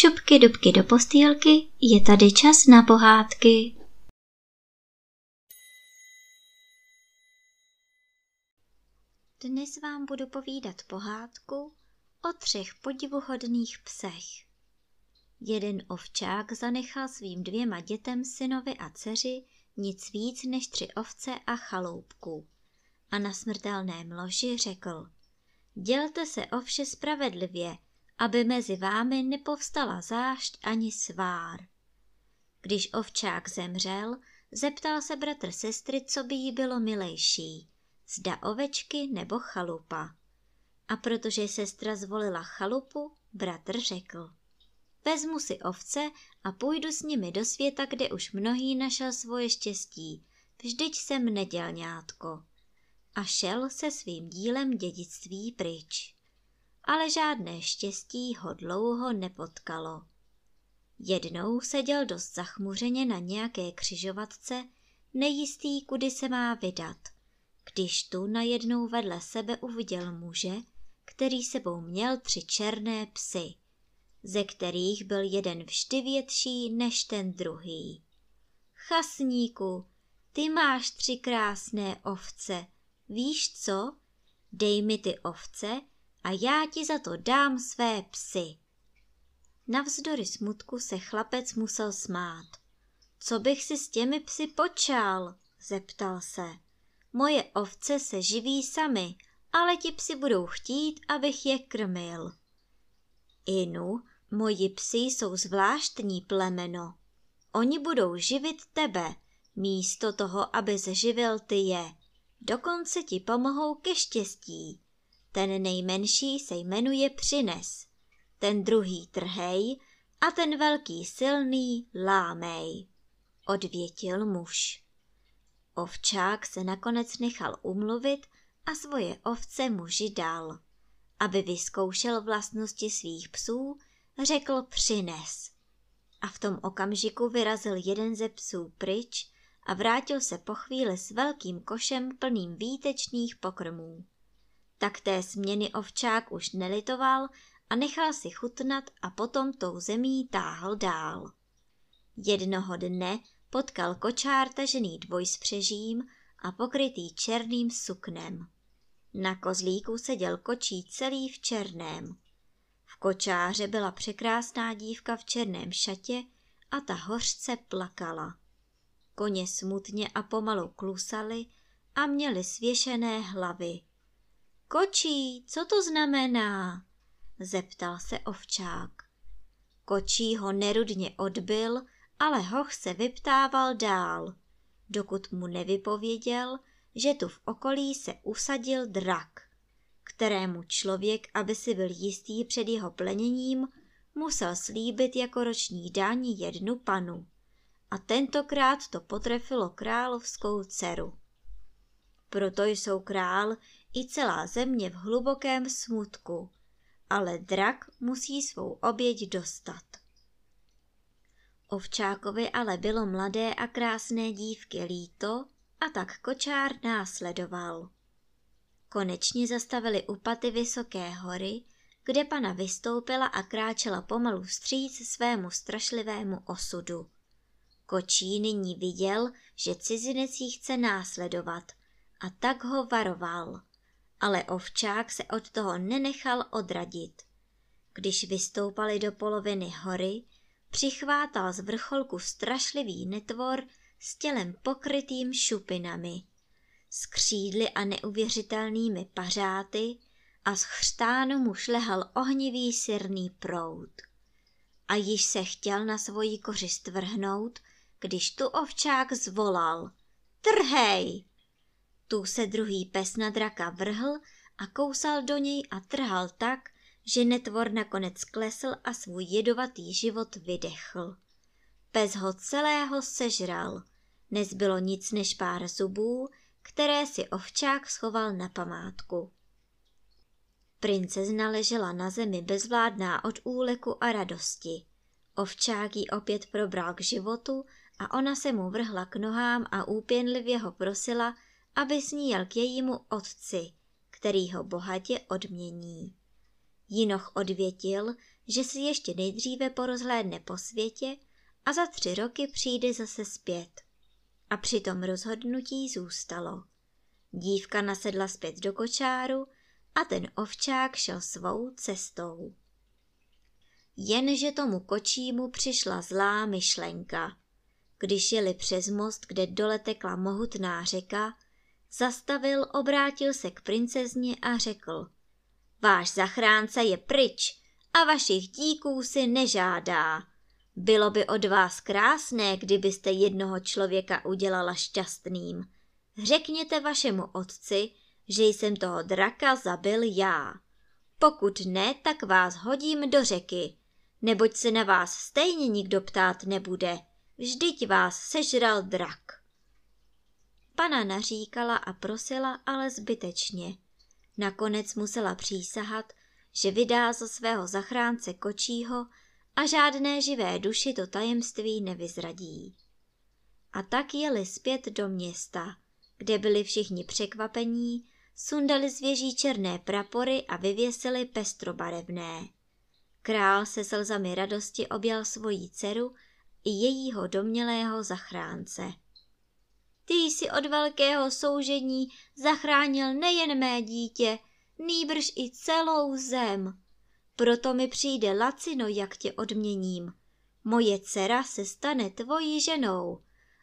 šupky dubky do postýlky, je tady čas na pohádky. Dnes vám budu povídat pohádku o třech podivuhodných psech. Jeden ovčák zanechal svým dvěma dětem synovi a dceři nic víc než tři ovce a chaloupku. A na smrtelném loži řekl, dělte se ovše spravedlivě, aby mezi vámi nepovstala zášť ani svár. Když ovčák zemřel, zeptal se bratr sestry, co by jí bylo milejší, zda ovečky nebo chalupa. A protože sestra zvolila chalupu, bratr řekl. Vezmu si ovce a půjdu s nimi do světa, kde už mnohý našel svoje štěstí. Vždyť jsem nedělňátko. A šel se svým dílem dědictví pryč ale žádné štěstí ho dlouho nepotkalo. Jednou seděl dost zachmuřeně na nějaké křižovatce, nejistý, kudy se má vydat, když tu najednou vedle sebe uviděl muže, který sebou měl tři černé psy, ze kterých byl jeden vždy větší než ten druhý. Chasníku, ty máš tři krásné ovce, víš co? Dej mi ty ovce a já ti za to dám své psy. Navzdory smutku se chlapec musel smát. Co bych si s těmi psy počal? zeptal se. Moje ovce se živí sami, ale ti psi budou chtít, abych je krmil. Inu, moji psi jsou zvláštní plemeno. Oni budou živit tebe, místo toho, aby živil ty je. Dokonce ti pomohou ke štěstí. Ten nejmenší se jmenuje Přines, ten druhý Trhej a ten velký silný Lámej, odvětil muž. Ovčák se nakonec nechal umluvit a svoje ovce muži dal. Aby vyzkoušel vlastnosti svých psů, řekl přines. A v tom okamžiku vyrazil jeden ze psů pryč a vrátil se po chvíli s velkým košem plným výtečných pokrmů tak té směny ovčák už nelitoval a nechal si chutnat a potom tou zemí táhl dál. Jednoho dne potkal kočár tažený dvojspřežím a pokrytý černým suknem. Na kozlíku seděl kočí celý v černém. V kočáře byla překrásná dívka v černém šatě a ta hořce plakala. Koně smutně a pomalu klusali a měli svěšené hlavy. Kočí, co to znamená? zeptal se ovčák. Kočí ho nerudně odbil, ale hoch se vyptával dál, dokud mu nevypověděl, že tu v okolí se usadil drak, kterému člověk, aby si byl jistý před jeho pleněním, musel slíbit jako roční daň jednu panu. A tentokrát to potrefilo královskou dceru. Proto jsou král i celá země v hlubokém smutku, ale drak musí svou oběť dostat. Ovčákovi ale bylo mladé a krásné dívky líto a tak kočár následoval. Konečně zastavili u paty vysoké hory, kde pana vystoupila a kráčela pomalu vstříc svému strašlivému osudu. Kočí nyní viděl, že cizinec jí chce následovat a tak ho varoval ale ovčák se od toho nenechal odradit. Když vystoupali do poloviny hory, přichvátal z vrcholku strašlivý netvor s tělem pokrytým šupinami, s křídly a neuvěřitelnými pařáty a z chřtánu mu šlehal ohnivý sirný proud. A již se chtěl na svoji kořist vrhnout, když tu ovčák zvolal. Trhej! Tu se druhý pes na draka vrhl a kousal do něj a trhal tak, že netvor nakonec klesl a svůj jedovatý život vydechl. Pes ho celého sežral. Nezbylo nic než pár zubů, které si ovčák schoval na památku. Princezna ležela na zemi bezvládná od úleku a radosti. Ovčák ji opět probral k životu a ona se mu vrhla k nohám a úpěnlivě ho prosila, aby sníjel k jejímu otci, který ho bohatě odmění. Jinoch odvětil, že si ještě nejdříve porozhlédne po světě a za tři roky přijde zase zpět. A při tom rozhodnutí zůstalo. Dívka nasedla zpět do kočáru a ten ovčák šel svou cestou. Jenže tomu kočímu přišla zlá myšlenka. Když jeli přes most, kde dole tekla mohutná řeka, zastavil, obrátil se k princezně a řekl Váš zachránce je pryč a vašich díků si nežádá. Bylo by od vás krásné, kdybyste jednoho člověka udělala šťastným. Řekněte vašemu otci, že jsem toho draka zabil já. Pokud ne, tak vás hodím do řeky, neboť se na vás stejně nikdo ptát nebude. Vždyť vás sežral drak. Pana naříkala a prosila, ale zbytečně. Nakonec musela přísahat, že vydá za svého zachránce kočího a žádné živé duši to tajemství nevyzradí. A tak jeli zpět do města, kde byli všichni překvapení, sundali z věží černé prapory a vyvěsili pestrobarevné. Král se slzami radosti objal svoji dceru i jejího domnělého zachránce. Ty jsi od velkého soužení zachránil nejen mé dítě, nýbrž i celou zem. Proto mi přijde lacino, jak tě odměním. Moje dcera se stane tvojí ženou,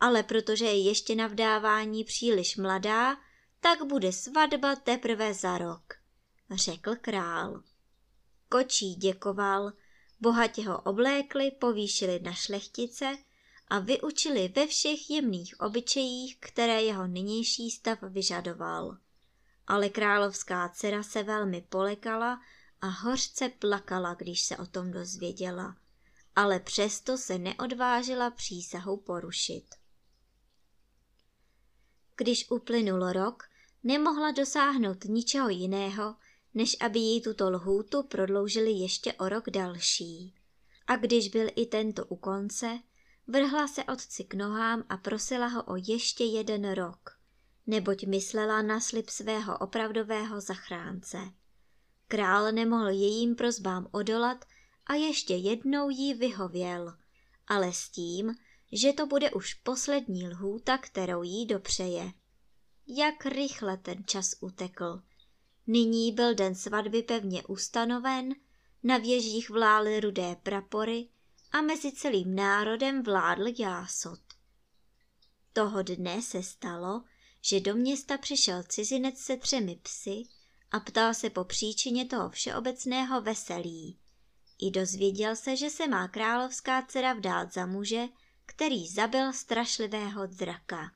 ale protože je ještě na vdávání příliš mladá, tak bude svatba teprve za rok, řekl král. Kočí děkoval, bohatě ho oblékli, povýšili na šlechtice a vyučili ve všech jemných obyčejích, které jeho nynější stav vyžadoval. Ale královská dcera se velmi polekala a hořce plakala, když se o tom dozvěděla, ale přesto se neodvážila přísahu porušit. Když uplynul rok, nemohla dosáhnout ničeho jiného, než aby jí tuto lhůtu prodloužili ještě o rok další. A když byl i tento u konce, vrhla se otci k nohám a prosila ho o ještě jeden rok, neboť myslela na slib svého opravdového zachránce. Král nemohl jejím prozbám odolat a ještě jednou jí vyhověl, ale s tím, že to bude už poslední lhůta, kterou jí dopřeje. Jak rychle ten čas utekl. Nyní byl den svatby pevně ustanoven, na věžích vlály rudé prapory a mezi celým národem vládl jásot. Toho dne se stalo, že do města přišel cizinec se třemi psy a ptal se po příčině toho všeobecného veselí. I dozvěděl se, že se má královská dcera vdát za muže, který zabil strašlivého draka.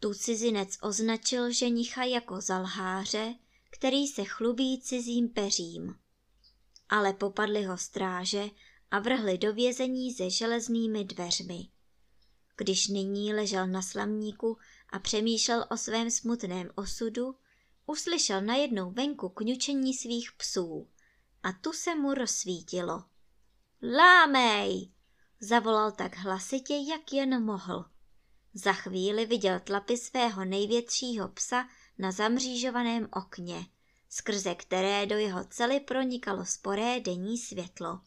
Tu cizinec označil ženicha jako zalháře, který se chlubí cizím peřím. Ale popadli ho stráže a vrhli do vězení se železnými dveřmi. Když nyní ležel na slamníku a přemýšlel o svém smutném osudu, uslyšel najednou venku kňučení svých psů a tu se mu rozsvítilo. Lámej! Zavolal tak hlasitě, jak jen mohl. Za chvíli viděl tlapy svého největšího psa na zamřížovaném okně, skrze které do jeho cely pronikalo sporé denní světlo.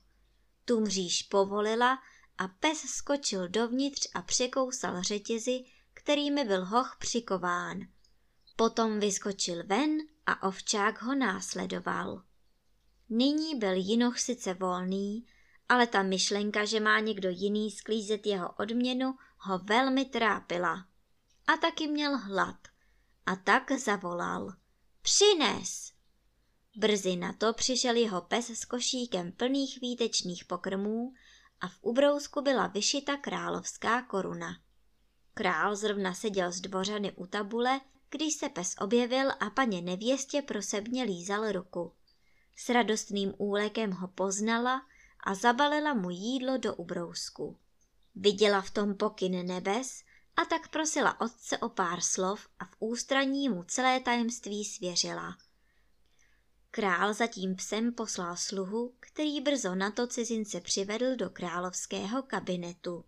Tu mříž povolila a pes skočil dovnitř a překousal řetězy, kterými byl hoch přikován. Potom vyskočil ven a ovčák ho následoval. Nyní byl jinoch sice volný, ale ta myšlenka, že má někdo jiný sklízet jeho odměnu, ho velmi trápila. A taky měl hlad. A tak zavolal. Přines! Brzy na to přišel jeho pes s košíkem plných výtečných pokrmů a v ubrousku byla vyšita královská koruna. Král zrovna seděl z dvořany u tabule, když se pes objevil a paně nevěstě prosebně lízal ruku. S radostným úlekem ho poznala a zabalila mu jídlo do ubrousku. Viděla v tom pokyn nebes a tak prosila otce o pár slov a v ústraní mu celé tajemství svěřila. Král za tím psem poslal sluhu, který brzo na to cizince přivedl do královského kabinetu.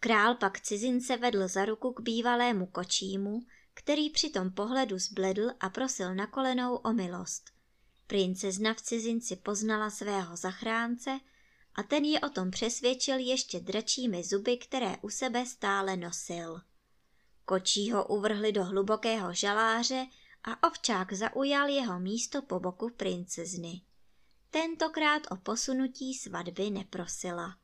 Král pak cizince vedl za ruku k bývalému kočímu, který při tom pohledu zbledl a prosil na kolenou o milost. Princezna v cizinci poznala svého zachránce a ten je o tom přesvědčil ještě dračími zuby, které u sebe stále nosil. Kočí ho uvrhli do hlubokého žaláře a ovčák zaujal jeho místo po boku princezny. Tentokrát o posunutí svatby neprosila.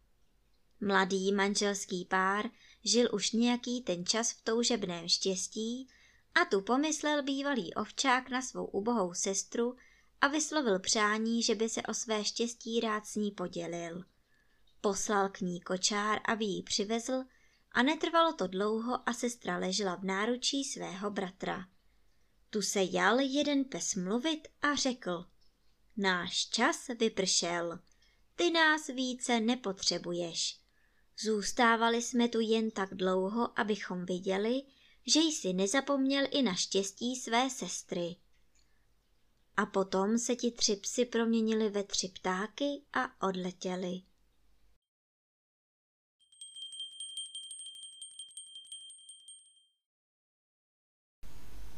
Mladý manželský pár žil už nějaký ten čas v toužebném štěstí a tu pomyslel bývalý ovčák na svou ubohou sestru a vyslovil přání, že by se o své štěstí rád s ní podělil. Poslal k ní kočár, aby ji přivezl a netrvalo to dlouho a sestra ležela v náručí svého bratra. Tu se jal jeden pes mluvit a řekl, náš čas vypršel, ty nás více nepotřebuješ. Zůstávali jsme tu jen tak dlouho, abychom viděli, že jsi nezapomněl i na štěstí své sestry. A potom se ti tři psy proměnili ve tři ptáky a odletěli.